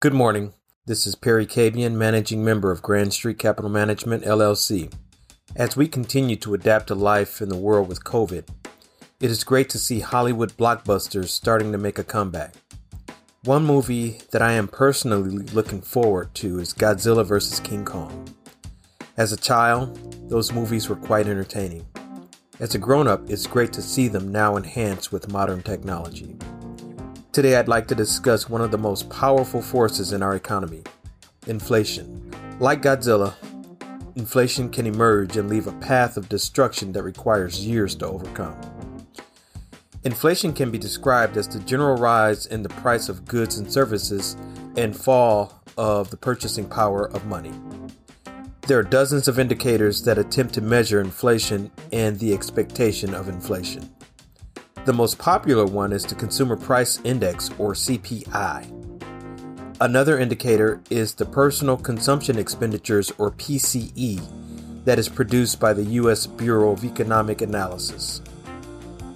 Good morning. This is Perry Cabian, managing member of Grand Street Capital Management, LLC. As we continue to adapt to life in the world with COVID, it is great to see Hollywood blockbusters starting to make a comeback. One movie that I am personally looking forward to is Godzilla vs. King Kong. As a child, those movies were quite entertaining. As a grown up, it's great to see them now enhanced with modern technology. Today, I'd like to discuss one of the most powerful forces in our economy inflation. Like Godzilla, inflation can emerge and leave a path of destruction that requires years to overcome. Inflation can be described as the general rise in the price of goods and services and fall of the purchasing power of money. There are dozens of indicators that attempt to measure inflation and the expectation of inflation. The most popular one is the Consumer Price Index, or CPI. Another indicator is the Personal Consumption Expenditures, or PCE, that is produced by the U.S. Bureau of Economic Analysis.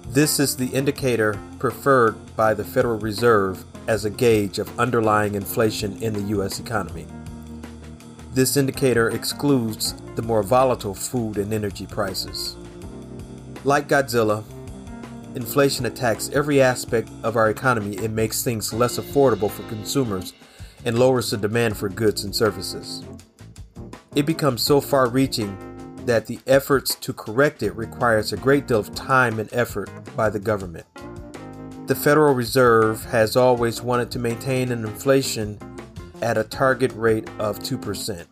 This is the indicator preferred by the Federal Reserve as a gauge of underlying inflation in the U.S. economy. This indicator excludes the more volatile food and energy prices. Like Godzilla, inflation attacks every aspect of our economy, it makes things less affordable for consumers and lowers the demand for goods and services. It becomes so far reaching that the efforts to correct it requires a great deal of time and effort by the government. The Federal Reserve has always wanted to maintain an inflation at a target rate of 2%.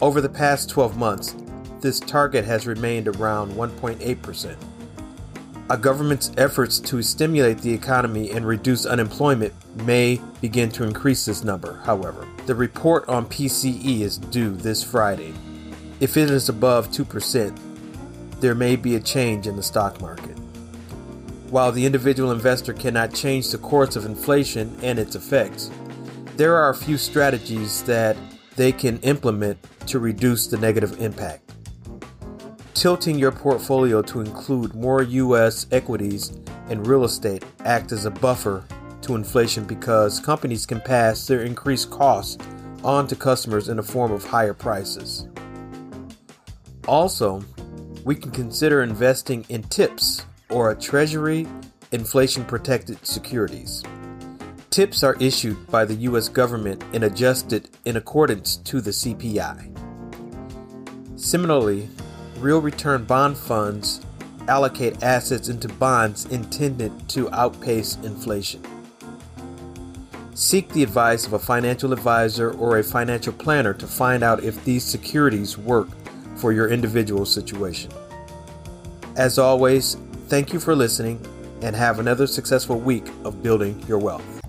Over the past 12 months, this target has remained around 1.8%. A government's efforts to stimulate the economy and reduce unemployment may begin to increase this number, however. The report on PCE is due this Friday. If it is above 2%, there may be a change in the stock market. While the individual investor cannot change the course of inflation and its effects, there are a few strategies that they can implement to reduce the negative impact tilting your portfolio to include more U.S. equities and real estate act as a buffer to inflation because companies can pass their increased costs on to customers in the form of higher prices. Also, we can consider investing in TIPS or a Treasury inflation protected securities. TIPS are issued by the U.S. government and adjusted in accordance to the CPI. Similarly, real return bond funds allocate assets into bonds intended to outpace inflation. Seek the advice of a financial advisor or a financial planner to find out if these securities work for your individual situation. As always, thank you for listening and have another successful week of building your wealth.